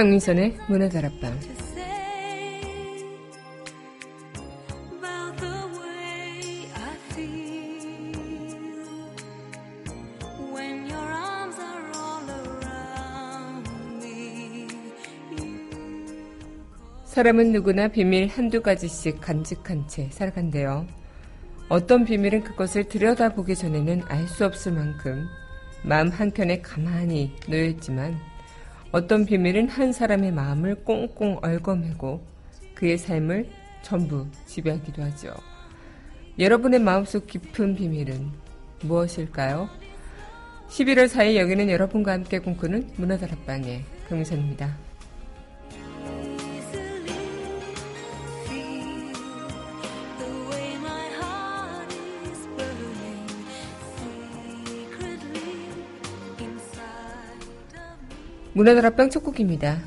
강민선의 문화다락방 사람은 누구나 비밀 한두 가지씩 간직한 채 살아간대요. 어떤 비밀은 그것을 들여다보기 전에는 알 수 없을 만큼 마음 한켠에 가만히 놓여있지만 어떤 비밀은 한 사람의 마음을 꽁꽁 얽어매고 그의 삶을 전부 지배하기도 하죠. 여러분의 마음속 깊은 비밀은 무엇일까요? 11월 4일 여기는 여러분과 함께 꿈꾸는 문화다락방의 금선입니다. 문화다락방 첫 곡입니다.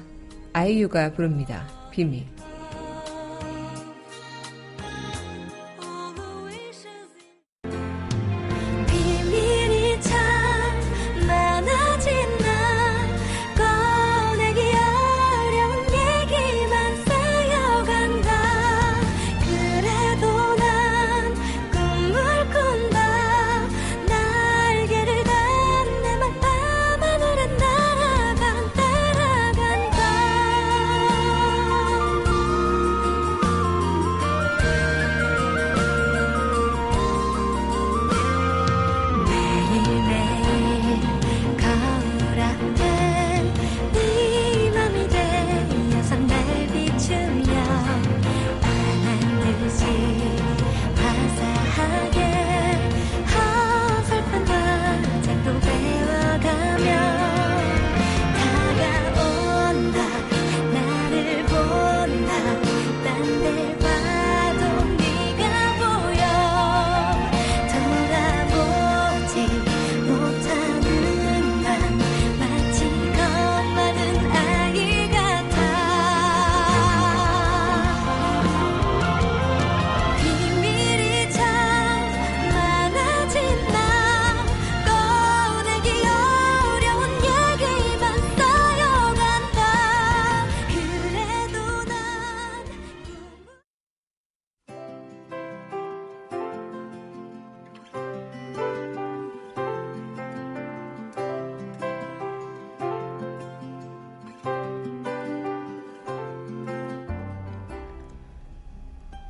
아이유가 부릅니다. 비밀.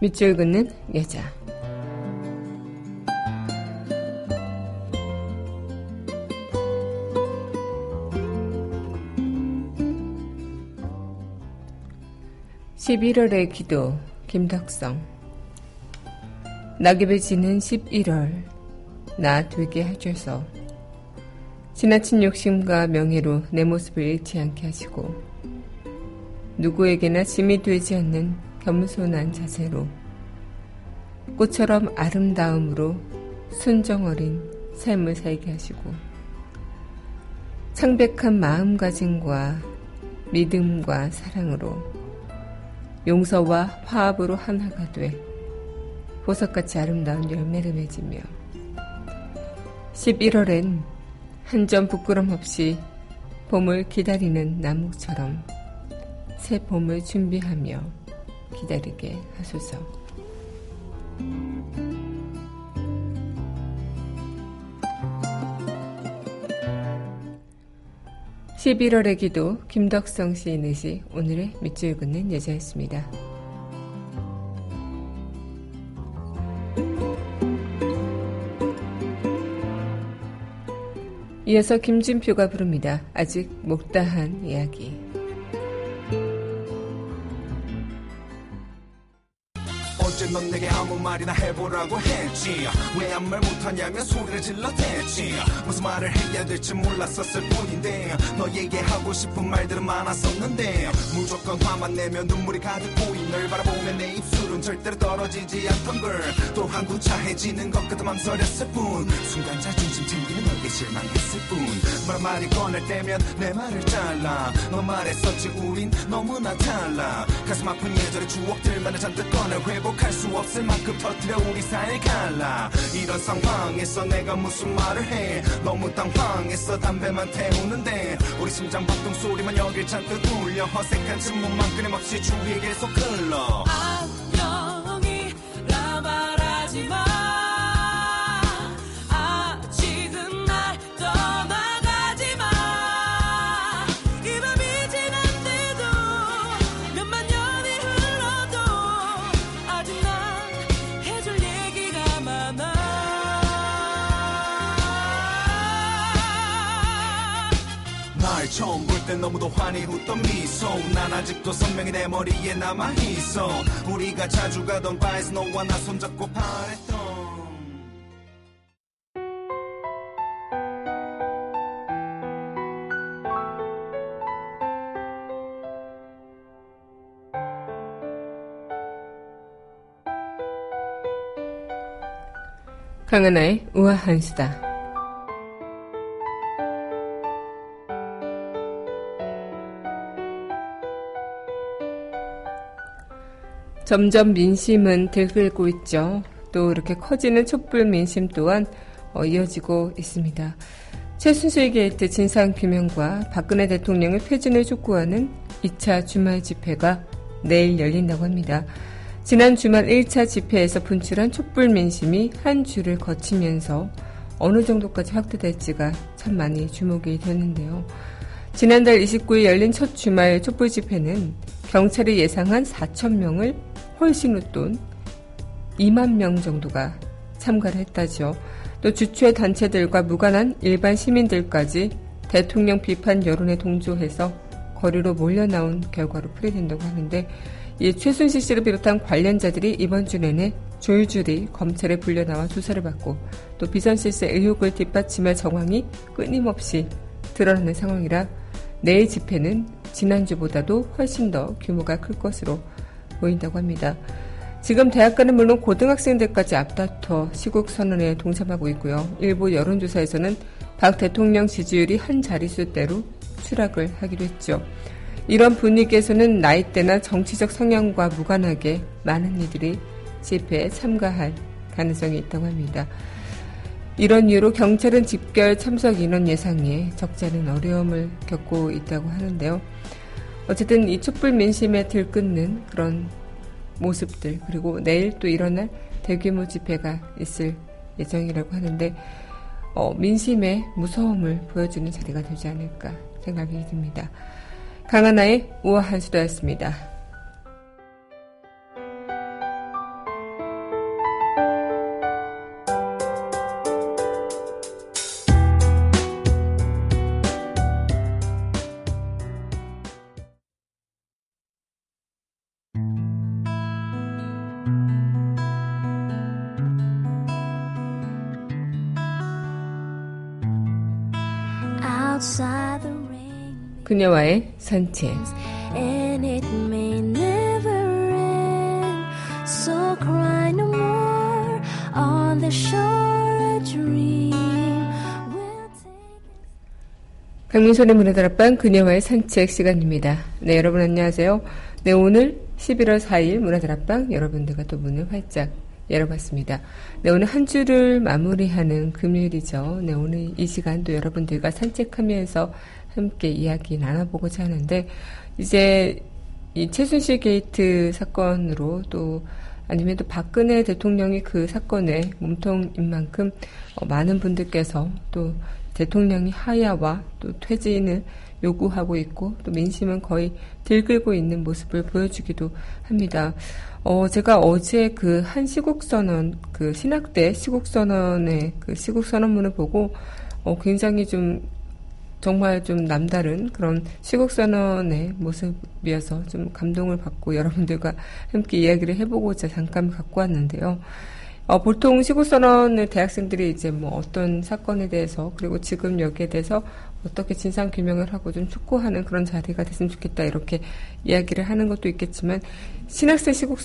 밑줄 긋는 여자. (11월의) 기도 김덕성 낙엽이 지는 (11월) 나 되게 해줘서 지나친 욕심과 명예로 내 모습을 잃지 않게 하시고 누구에게나 짐이 되지 않는 겸손한 자세로 꽃처럼 아름다움으로 순정 어린 삶을 살게 하시고 창백한 마음가짐과 믿음과 사랑으로 용서와 화합으로 하나가 돼 보석같이 아름다운 열매를 맺으며 11월엔 한 점 부끄럼 없이 봄을 기다리는 나무처럼 새 봄을 준비하며 기다리게 하소서. 11월의 기도 김덕성 시인의 시 오늘의 밑줄 긋는 여자였습니다. 이어서 김진표가 부릅니다. 아직 못다한 이야기. 말이나 해보라고 했지. 왜 아무 말 못하냐면 소리를 질러댔지. 무슨 말을 해야 될지 몰랐었을 뿐인데 너에게 하고 싶은 말들은 많았었는데 무조건 화만 내면 눈물이 가득 보인 널 바라보면 내 입술은 절대로 떨어지지 않던 걸 또 한구차해지는 것 같아 망설였을 뿐. 순간 자존심 챙기는 너에게 실망했을 뿐말 말이 꺼낼 때면 내 말을 잘라. 너 말했었지 우린 너무나 달라. 가슴 아픈 예절의 추억들만을 잔뜩 꺼내 회복할 수수 없을 만큼 터뜨려 우리 사이를 갈라. 이런 상황에서 내가 무슨 말을 해? 너무 당황해서 담배만 태우는데 우리 심장 박동 소리만 여길 잔뜩 울려. 어색한 침묵만 끊임없이 주위에 계속 흘러. 안녕이라 말하지 마 땐 너무도 환히 웃던 미소. 난 아직도 선명히 내 머리에 남아있어. 우리가 자주 가던 바에서 너와 나 손잡고 바랬던. 강은하의 우아한 수다. 점점 민심은 들끓고 있죠. 또 이렇게 커지는 촛불 민심 또한 어, 이어지고 있습니다. 최순실 게이트 진상규명과 박근혜 대통령의 퇴진을 촉구하는 2차 주말 집회가 내일 열린다고 합니다. 지난 주말 1차 집회에서 분출한 촛불 민심이 한 주를 거치면서 어느 정도까지 확대될지가 참 많이 주목이 되는데요. 지난달 29일 열린 첫 주말 촛불 집회는 경찰이 예상한 4천 명을 훨씬 웃돈 2만 명 정도가 참가를 했다죠. 또 주최 단체들과 무관한 일반 시민들까지 대통령 비판 여론에 동조해서 거리로 몰려 나온 결과로 풀이된다고 하는데 이 최순실 씨를 비롯한 관련자들이 이번 주 내내 줄줄이 검찰에 불려 나와 조사를 받고 또 비선실세 의혹을 뒷받침할 정황이 끊임없이 드러나는 상황이라 내일 집회는 지난주보다도 훨씬 더 규모가 클 것으로 보인다고 합니다. 지금 대학가는 물론 고등학생들까지 앞다퉈 시국 선언에 동참하고 있고요. 일부 여론조사에서는 박 대통령 지지율이 한 자릿수대로 추락을 하기로 했죠. 이런 분위기에서는 나이대나 정치적 성향과 무관하게 많은 이들이 집회에 참가할 가능성이 있다고 합니다. 이런 이유로 경찰은 집결 참석 인원 예상에 적지 않은 어려움을 겪고 있다고 하는데요. 어쨌든 이 촛불 민심에 들끓는 그런 모습들 그리고 내일 또 일어날 대규모 집회가 있을 예정이라고 하는데 어, 민심의 무서움을 보여주는 자리가 되지 않을까 생각이 듭니다. 강하나의 우아한 수다였습니다. 그녀와의 산책. and it may never end so cry no more on the shore a dream will take 강민선의 문화다락방 그녀와의 산책 시간입니다. 네, 여러분 안녕하세요. 네, 오늘 11월 4일 문화다락방 여러분들과 또 문을 활짝 열어봤습니다. 네, 오늘 한 주를 마무리하는 금요일이죠. 네, 오늘 이 시간도 여러분들과 산책하면서 함께 이야기 나눠보고자 하는데, 이제 이 최순실 게이트 사건으로 또 아니면 또 박근혜 대통령이 그 사건의 몸통인 만큼 어, 많은 분들께서 또 대통령이 하야와 또 퇴진을 요구하고 있고 또 민심은 거의 들끓고 있는 모습을 보여주기도 합니다. 어, 제가 어제 그 한 시국선언, 그 신학대 시국선언의 그 시국선언문을 보고 어, 굉장히 좀 정말 좀 남다른 그런 시국선언의 모습이어서 좀 감동을 받고 여러분들과 함께 이야기를 해보고자 잠깐 갖고 왔는데요. 어, 보통 시국선언을 대학생들이 이제 뭐 어떤 사건에 대해서 그리고 지금 여기에 대해서 어떻게 진상 규명을 하고 좀 촉구하는 그런 자리가 됐으면 좋겠다 이렇게 이야기를 하는 것도 있겠지만 신학생 시국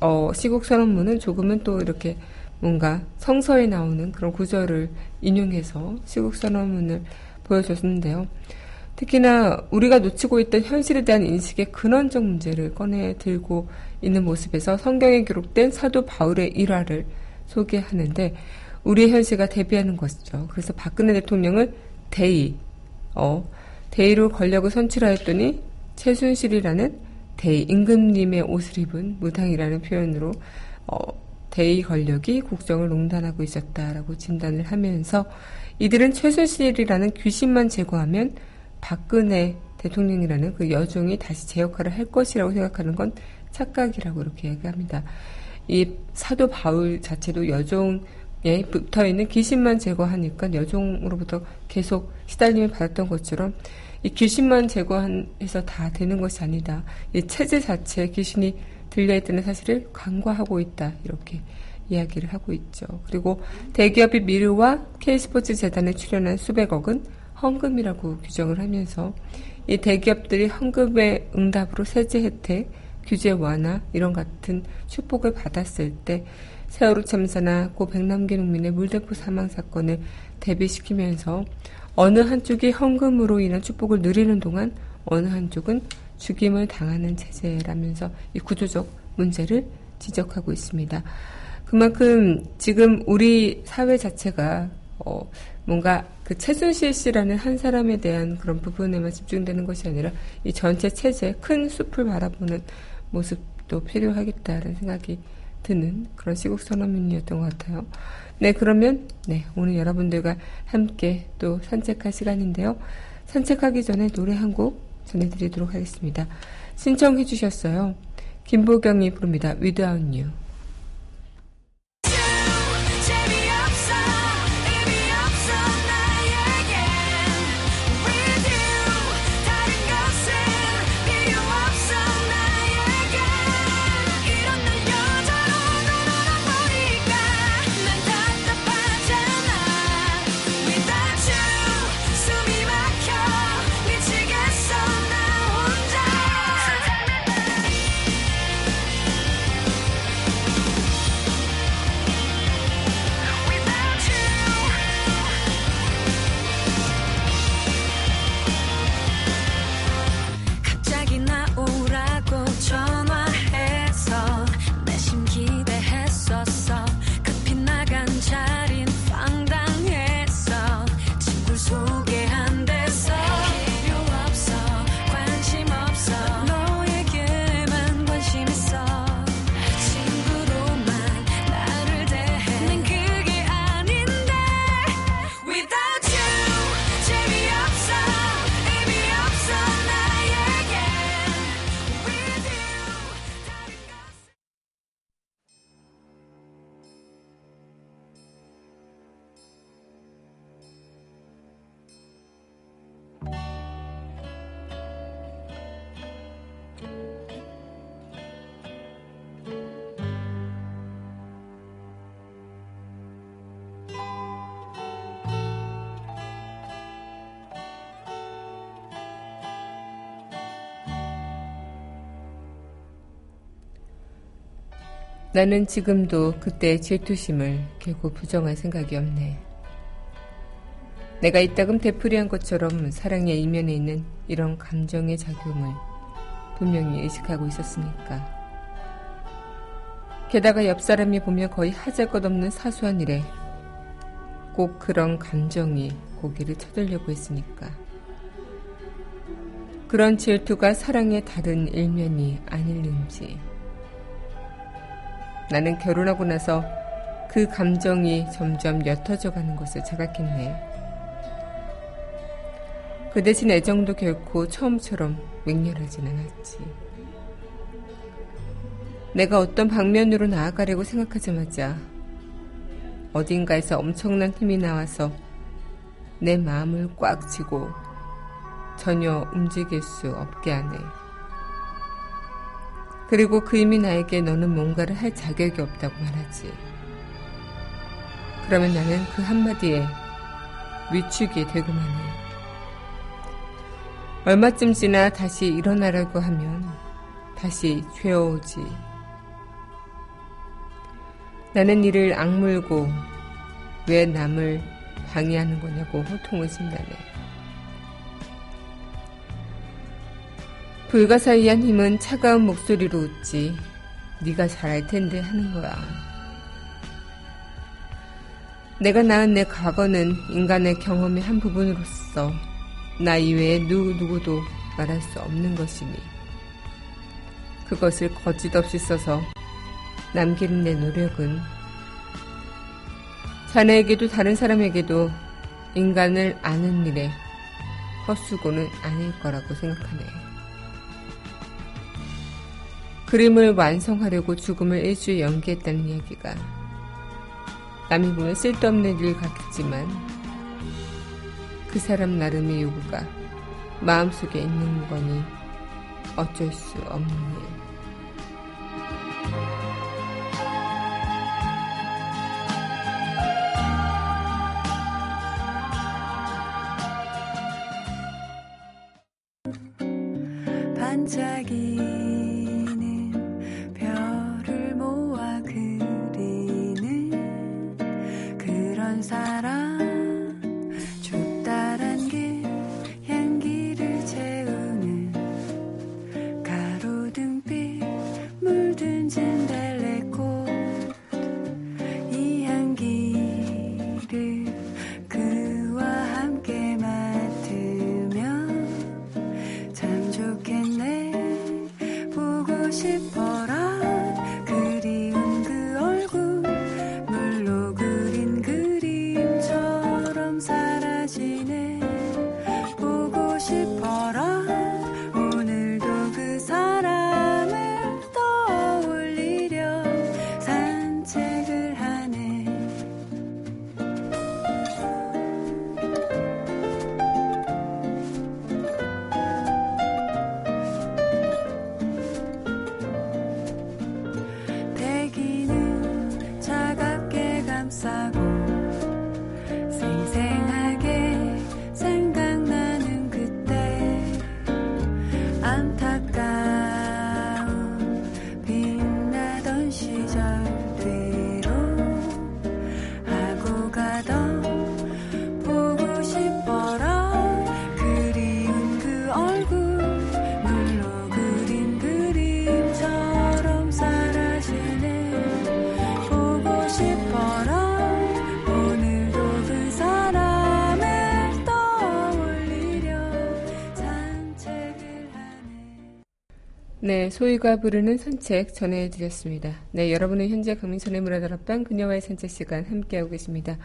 어, 시국 선언문은 조금은 또 이렇게 뭔가 성서에 나오는 그런 구절을 인용해서 시국 선언문을 보여줬는데요. 특히나 우리가 놓치고 있던 현실에 대한 인식의 근원적 문제를 꺼내 들고 있는 모습에서 성경에 기록된 사도 바울의 일화를 소개하는데 우리의 현실과 대비하는 것이죠. 그래서 박근혜 대통령은 대의, 어, 대의로 권력을 선출하였더니 최순실이라는 대의, 임금님의 옷을 입은 무당이라는 표현으로 어, 대의 권력이 국정을 농단하고 있었다라고 진단을 하면서 이들은 최순실이라는 귀신만 제거하면 박근혜 대통령이라는 그 여종이 다시 제 역할을 할 것이라고 생각하는 건 착각이라고 이렇게 얘기합니다. 이 사도 바울 자체도 여종 에 붙어 있는 귀신만 제거하니까 여종으로부터 계속 시달림을 받았던 것처럼 이 귀신만 제거해서 다 되는 것이 아니다. 이 체제 자체에 귀신이 들려있다는 사실을 간과하고 있다. 이렇게 이야기를 하고 있죠. 그리고 대기업이 미르와 K스포츠 재단에 출연한 수백억은 헌금이라고 규정을 하면서 이 대기업들이 헌금의 응답으로 세제 혜택, 규제 완화 이런 같은 축복을 받았을 때 세월호 참사나 고 백남기 농민의 물대포 사망 사건을 대비시키면서 어느 한쪽이 헌금으로 인한 축복을 누리는 동안 어느 한쪽은 죽임을 당하는 체제라면서 이 구조적 문제를 지적하고 있습니다. 그만큼 지금 우리 사회 자체가 어 뭔가 그 최순실 씨라는 한 사람에 대한 그런 부분에만 집중되는 것이 아니라 이 전체 체제 큰 숲을 바라보는 모습도 필요하겠다는 생각이 드는 그런 시국 선언문이었던 것 같아요. 네, 그러면 네 오늘 여러분들과 함께 또 산책할 시간인데요. 산책하기 전에 노래 한 곡 전해드리도록 하겠습니다. 신청해 주셨어요. 김보경이 부릅니다. Without You. 나는 지금도 그때의 질투심을 결코 부정할 생각이 없네. 내가 이따금 되풀이한 것처럼 사랑의 이면에 있는 이런 감정의 작용을 분명히 의식하고 있었으니까. 게다가 옆 사람이 보면 거의 하잘 것 없는 사소한 일에 꼭 그런 감정이 고개를 쳐들려고 했으니까. 그런 질투가 사랑의 다른 일면이 아닐는지. 나는 결혼하고 나서 그 감정이 점점 옅어져 가는 것을 자각했네. 그 대신 애정도 결코 처음처럼 맹렬하진 않았지. 내가 어떤 방면으로 나아가려고 생각하자마자 어딘가에서 엄청난 힘이 나와서 내 마음을 꽉 쥐고 전혀 움직일 수 없게 하네. 그리고 그 힘이 나에게 너는 뭔가를 할 자격이 없다고 말하지. 그러면 나는 그 한마디에 위축이 되고만 해. 얼마쯤 지나 다시 일어나려고 하면 다시 죄어오지. 나는 이를 악물고 왜 남을 방해하는 거냐고 호통을 친다네. 불가사의한 힘은 차가운 목소리로 웃지. 네가 잘할 텐데 하는 거야. 내가 낳은 내 과거는 인간의 경험의 한 부분으로서 나 이외에 누구 누구도 말할 수 없는 것이니 그것을 거짓 없이 써서 남기는 내 노력은 자네에게도 다른 사람에게도 인간을 아는 일에 헛수고는 아닐 거라고 생각하네. 그림을 완성하려고 죽음을 일주일 연기했다는 이야기가 남이 보면 쓸데없는 일 같겠지만 그 사람 나름의 요구가 마음속에 있는 거니 어쩔 수 없는 일. 네, 소희가 부르는 산책 전해드렸습니다. 네, 여러분은 현재 강민선의 문화다락방 그녀와의 산책 시간 함께하고 계십니다.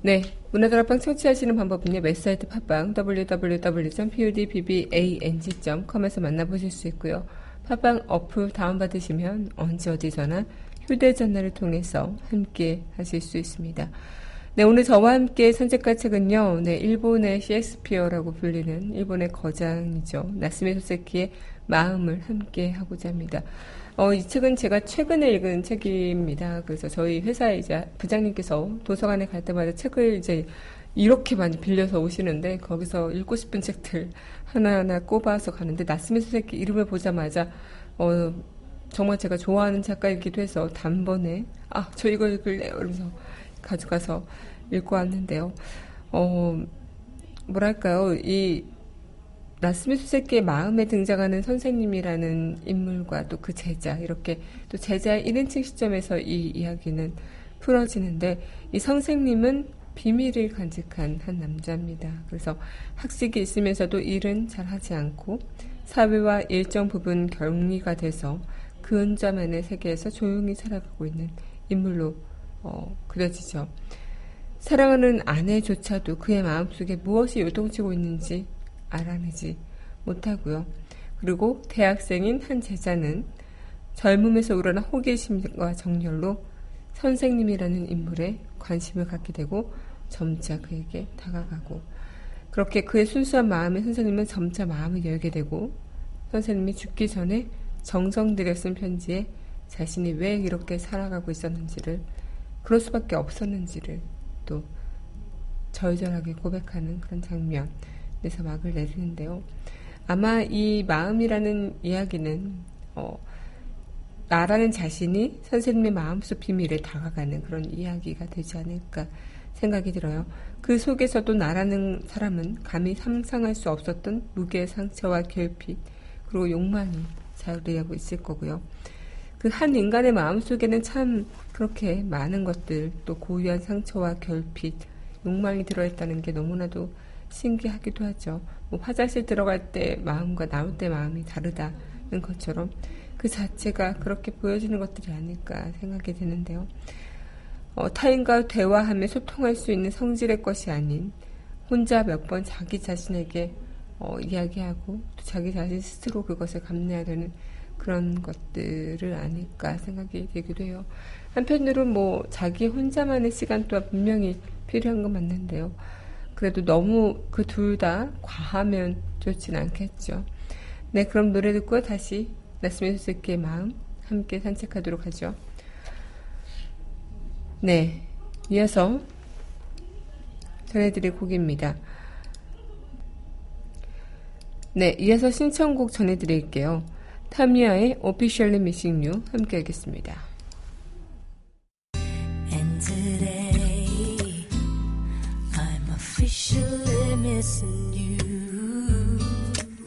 네, 문화다락방 청취하시는 방법은요, 웹사이트 팟빵 www.podbbang.com에서 만나보실 수 있고요. 팟빵 어플 다운받으시면 언제 어디서나 휴대전화를 통해서 함께 하실 수 있습니다. 네, 오늘 저와 함께 선택할 책은요, 네, 일본의 셰익스피어라고 불리는 일본의 거장이죠. 나스미 소세키의 마음을 함께 하고자 합니다. 어, 이 책은 제가 최근에 읽은 책입니다. 그래서 저희 회사에 이제 부장님께서 도서관에 갈 때마다 책을 이제 이렇게 많이 빌려서 오시는데 거기서 읽고 싶은 책들 하나하나 꼽아서 가는데 나스미 소세키 이름을 보자마자 어, 정말 제가 좋아하는 작가이기도 해서 단번에 아, 저 이거 읽을래요. 이러면서 가져가서 읽고 왔는데요. 어, 뭐랄까요. 이 나스미 수세키의 마음에 등장하는 선생님이라는 인물과 또 그 제자 이렇게 또 제자의 1인칭 시점에서 이 이야기는 풀어지는데 이 선생님은 비밀을 간직한 한 남자입니다. 그래서 학식이 있으면서도 일은 잘 하지 않고 사회와 일정 부분 격리가 돼서 그 혼자만의 세계에서 조용히 살아가고 있는 인물로 어, 그려지죠. 사랑하는 아내조차도 그의 마음속에 무엇이 요동치고 있는지 알아내지 못하고요. 그리고 대학생인 한 제자는 젊음에서 우러난 호기심과 정열로 선생님이라는 인물에 관심을 갖게 되고 점차 그에게 다가가고 그렇게 그의 순수한 마음에 선생님은 점차 마음을 열게 되고 선생님이 죽기 전에 정성 들여 쓴 편지에 자신이 왜 이렇게 살아가고 있었는지를 그럴 수밖에 없었는지를 또 절절하게 고백하는 그런 장면 에서 막을 내리는데요. 아마 이 마음이라는 이야기는 어, 나라는 자신이 선생님의 마음속 비밀에 다가가는 그런 이야기가 되지 않을까 생각이 들어요. 그 속에서도 나라는 사람은 감히 상상할 수 없었던 무게의 상처와 결핍, 그리고 욕망이 자리하고 있을 거고요. 그 한 인간의 마음 속에는 참 그렇게 많은 것들, 또 고유한 상처와 결핍, 욕망이 들어있다는 게 너무나도 신기하기도 하죠. 뭐 화장실 들어갈 때 마음과 나올 때 마음이 다르다는 것처럼 그 자체가 그렇게 보여지는 것들이 아닐까 생각이 드는데요. 어, 타인과 대화하며 소통할 수 있는 성질의 것이 아닌 혼자 몇 번 자기 자신에게 어, 이야기하고 또 자기 자신 스스로 그것을 감내해야 되는 그런 것들을 아닐까 생각이 되기도 해요. 한편으로 뭐 자기 혼자만의 시간 또한 분명히 필요한 건 맞는데요. 그래도 너무 그 둘 다 과하면 좋진 않겠죠. 네, 그럼 노래 듣고 다시 나스미 수수께의 마음 함께 산책하도록 하죠. 네, 이어서 전해드릴 곡입니다. 네, 이어서 신청곡 전해드릴게요. 타미야의 Officially 함께 하겠습니다. I'm officially missing you.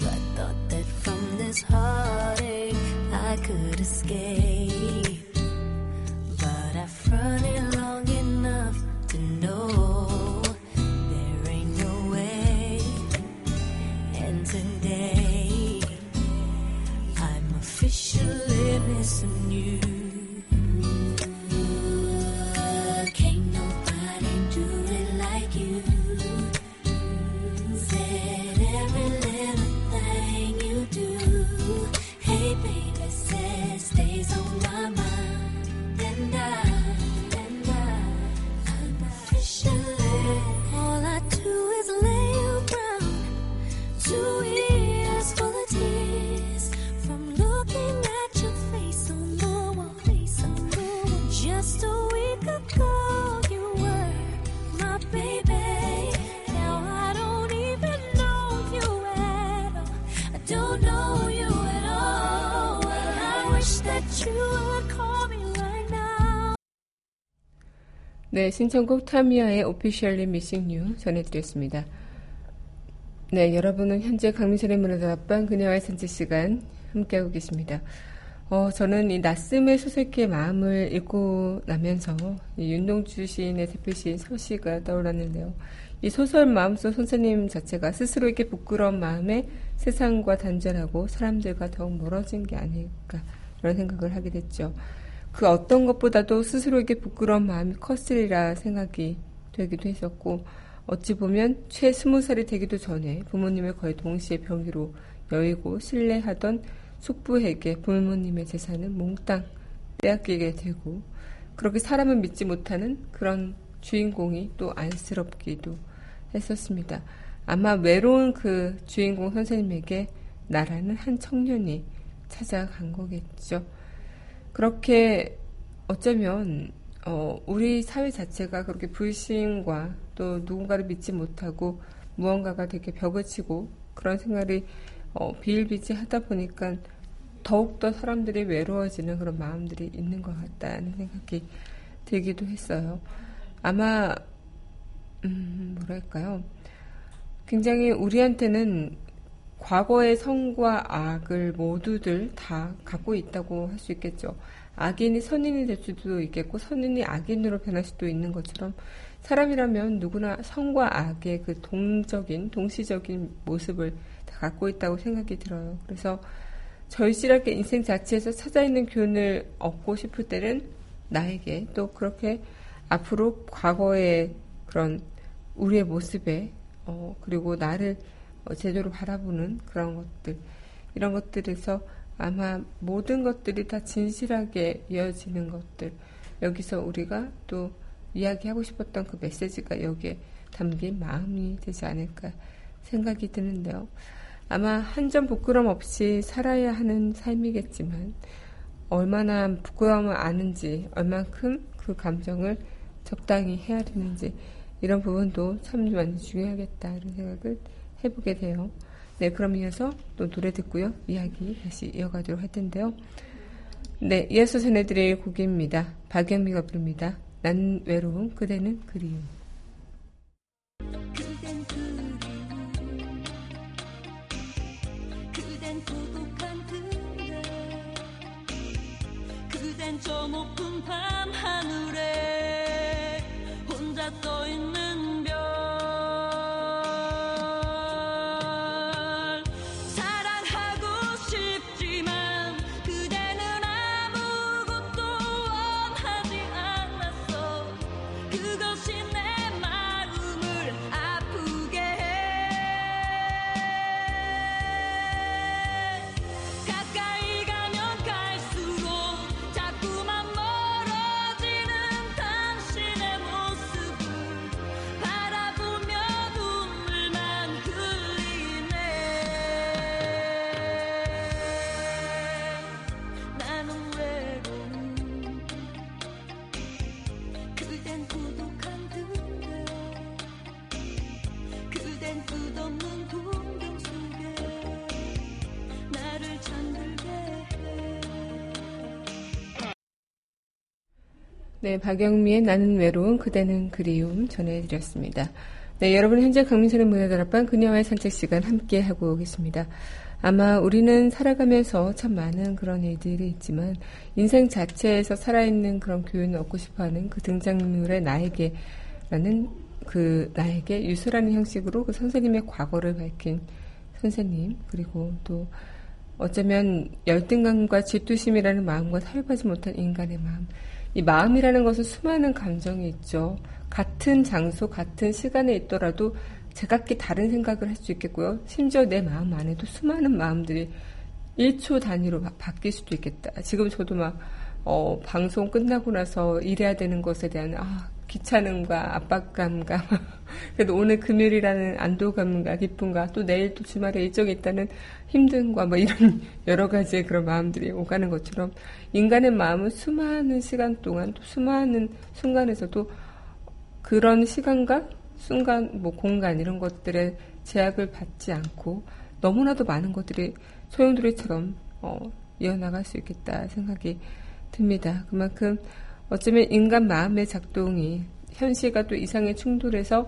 I thought that from this heartache I could escape. 네, 신청곡 타미야의 Officially Missing You 전해드렸습니다. 네, 여러분은 현재 강민선의 문화다 앞방 그녀와의 산책 시간 함께하고 계십니다. 어, 저는 이 나스의 소설기의 마음을 읽고 나면서 이 윤동주 시인의 대표시인 서시가 떠올랐는데요. 이 소설 마음속 선생님 자체가 스스로에게 부끄러운 마음에 세상과 단절하고 사람들과 더욱 멀어진 게 아닐까 그런 생각을 하게 됐죠. 그 어떤 것보다도 스스로에게 부끄러운 마음이 컸으리라 생각이 되기도 했었고 어찌 보면 최 스무 살이 되기도 전에 부모님을 거의 동시에 병으로 여의고 신뢰하던 숙부에게 부모님의 재산은 몽땅 빼앗기게 되고 그렇게 사람을 믿지 못하는 그런 주인공이 또 안쓰럽기도 했었습니다. 아마 외로운 그 주인공 선생님에게 나라는 한 청년이 찾아간 거겠죠. 그렇게 어쩌면 어, 우리 사회 자체가 그렇게 불신과 또 누군가를 믿지 못하고 무언가가 되게 벽을 치고 그런 생활이 어, 비일비재하다 보니까 더욱더 사람들이 외로워지는 그런 마음들이 있는 것 같다는 생각이 들기도 했어요. 아마 음, 뭐랄까요? 굉장히 우리한테는 과거의 성과 악을 모두들 다 갖고 있다고 할 수 있겠죠. 악인이 선인이 될 수도 있겠고 선인이 악인으로 변할 수도 있는 것처럼 사람이라면 누구나 성과 악의 그 동적인 동시적인 모습을 다 갖고 있다고 생각이 들어요. 그래서 절실하게 인생 자체에서 찾아 있는 교훈을 얻고 싶을 때는 나에게 또 그렇게 앞으로 과거의 그런 우리의 모습에 어, 그리고 나를 어, 제대로 바라보는 그런 것들 이런 것들에서 아마 모든 것들이 다 진실하게 이어지는 것들 여기서 우리가 또 이야기하고 싶었던 그 메시지가 여기에 담긴 마음이 되지 않을까 생각이 드는데요. 아마 한 점 부끄럼 없이 살아야 하는 삶이겠지만 얼마나 부끄러움을 아는지 얼만큼 그 감정을 적당히 되는지 이런 부분도 참 많이 중요하겠다 이런 생각을 해보게 돼요. 네, 그럼 이어서 또 노래 듣고요. 이야기 다시 이어가도록 할 텐데요. 네, 이어서 전해드릴 곡입니다. 박영미가 부릅니다. 난 외로움, 그대는 그리움. 저 높은 밤 하늘에 혼자 떠 있는 네, 박영미의 나는 외로운 그대는 그리움 전해드렸습니다. 네, 여러분 현재 강민선의 문화다락방 그녀와의 산책 시간 함께 하고 계십니다. 아마 우리는 살아가면서 참 많은 그런 일들이 있지만 인생 자체에서 살아있는 그런 교훈을 얻고 싶어하는 그 등장인물의 나에게라는 그 나에게 유수라는 형식으로 그 선생님의 과거를 밝힌 선생님 그리고 또 어쩌면 열등감과 질투심이라는 마음과 타협하지 못한 인간의 마음. 이 마음이라는 것은 수많은 감정이 있죠. 같은 장소, 같은 시간에 있더라도 제각기 다른 생각을 할 수 있겠고요. 심지어 내 마음 안에도 수많은 마음들이 1초 단위로 바, 바뀔 수도 있겠다. 지금 저도 막, 어, 방송 끝나고 나서 일해야 되는 것에 대한, 아, 귀찮음과 압박감과, 그래도 오늘 금요일이라는 안도감과 기쁨과 또 내일 또 주말에 일정이 있다는 힘듦과 뭐 이런 여러 가지의 그런 마음들이 오가는 것처럼 인간의 마음은 수많은 시간 동안 또 수많은 순간에서도 그런 시간과 순간, 뭐 공간 이런 것들의 제약을 받지 않고 너무나도 많은 것들이 소용돌이처럼 어, 이어나갈 수 있겠다 생각이 듭니다. 그만큼 어쩌면 인간 마음의 작동이 현실과 또 이상의 충돌해서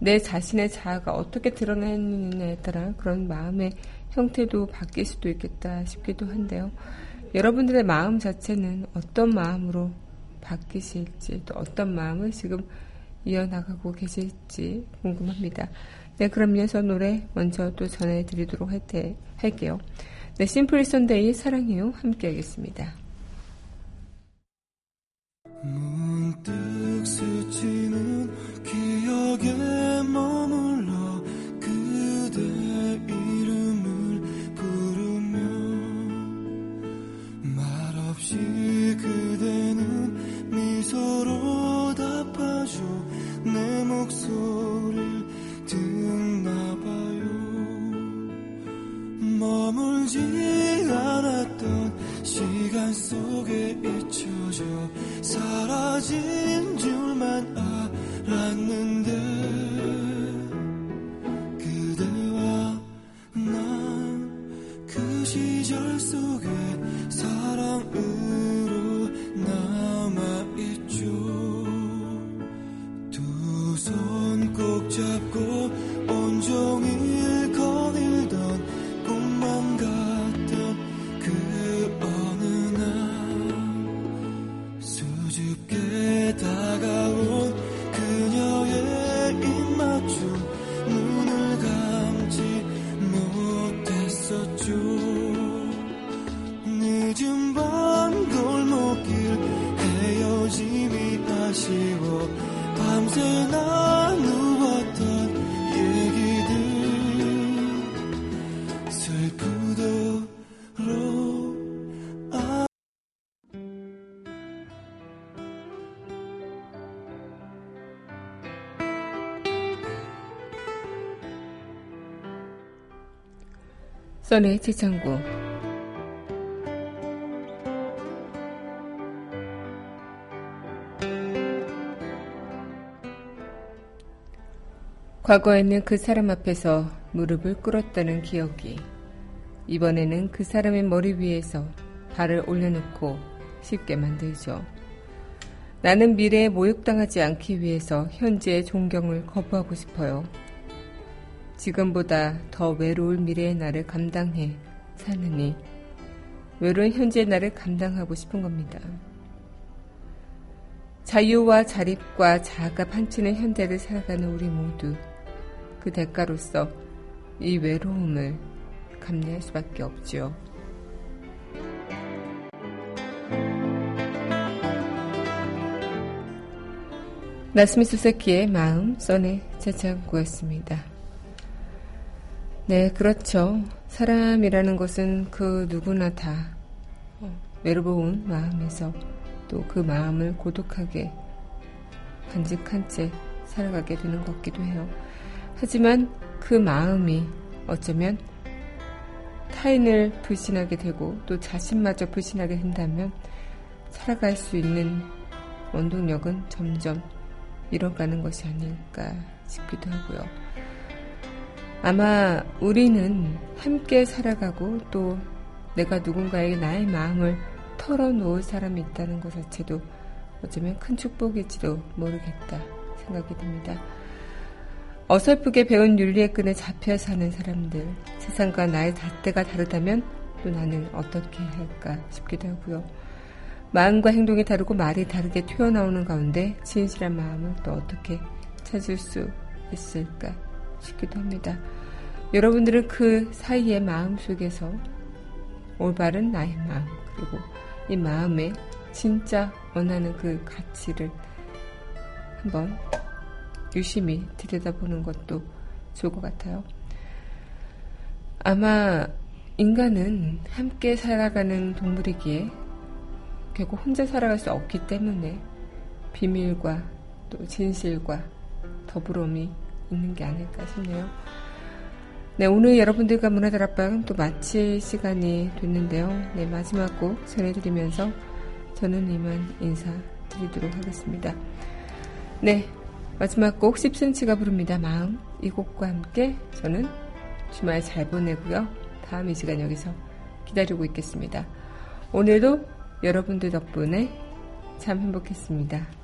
내 자신의 자아가 어떻게 드러나느냐에 따라 그런 마음의 형태도 바뀔 수도 있겠다 싶기도 한데요. 여러분들의 마음 자체는 어떤 마음으로 바뀌실지 또 어떤 마음을 지금 이어나가고 계실지 궁금합니다. 네, 그럼 이어서 노래 먼저 또 전해드리도록 할게요. 네, 심플 선데이 사랑해요. 함께 하겠습니다. 문득 스치는 기억에 머물러 그대 이름을 부르며 말없이 그대는 미소로 답하죠. 내 목소리를 듣나봐요. 머물지 않았던 시간 속에 잊혀져 사라진 줄만 써의 최창구 과거에는 그 사람 앞에서 무릎을 꿇었다는 기억이 이번에는 그 사람의 머리 위에서 발을 올려놓고 쉽게 만들죠. 나는 미래에 모욕당하지 않기 위해서 현재의 존경을 거부하고 싶어요. 지금보다 더 외로울 미래의 나를 감당해 사느니 외로운 현재의 나를 감당하고 싶은 겁니다. 자유와 자립과 자아가 판치는 현대를 살아가는 우리 모두 그 대가로서 이 외로움을 감내할 수밖에 없지요. 나스미 수세키의 마음 써내 제창구였습니다. 네, 그렇죠. 사람이라는 것은 그 누구나 다 어, 외로운 마음에서 또 그 마음을 고독하게 간직한 채 살아가게 되는 것 같기도 해요. 하지만 그 마음이 어쩌면 타인을 불신하게 되고 또 자신마저 불신하게 된다면 살아갈 수 있는 원동력은 점점 잃어가는 것이 아닐까 싶기도 하고요. 아마 우리는 함께 살아가고 또 내가 누군가에게 나의 마음을 털어놓을 사람이 있다는 것 자체도 어쩌면 큰 축복일지도 모르겠다 생각이 듭니다. 어설프게 배운 윤리의 끈에 잡혀 사는 사람들, 세상과 나의 잣대가 다르다면 또 나는 어떻게 할까 싶기도 하고요. 마음과 행동이 다르고 말이 다르게 튀어나오는 가운데 진실한 마음을 또 어떻게 찾을 수 있을까 싶기도 합니다. 여러분들은 그 사이의 마음 속에서 올바른 나의 마음, 그리고 이 마음에 진짜 원하는 그 가치를 한번 유심히 들여다보는 것도 좋을 것 같아요. 아마 인간은 함께 살아가는 동물이기에 결국 혼자 살아갈 수 없기 때문에 비밀과 또 진실과 더불음이 있는 게 아닐까 싶네요. 네, 오늘 여러분들과 문화들 앞방 또 마칠 시간이 됐는데요. 네, 마지막 곡 전해드리면서 저는 이만 인사드리도록 하겠습니다. 네, 마지막 곡 10cm가 부릅니다. 마음. 이 곡과 함께 저는 주말 잘 보내고요. 다음 이 시간 여기서 기다리고 있겠습니다. 오늘도 여러분들 덕분에 참 행복했습니다.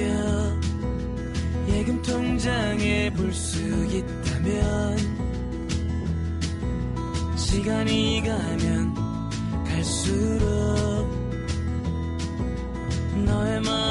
맡겨. 예금 통장에 볼 수 있다면 시간이 가면 갈수록 너의 마음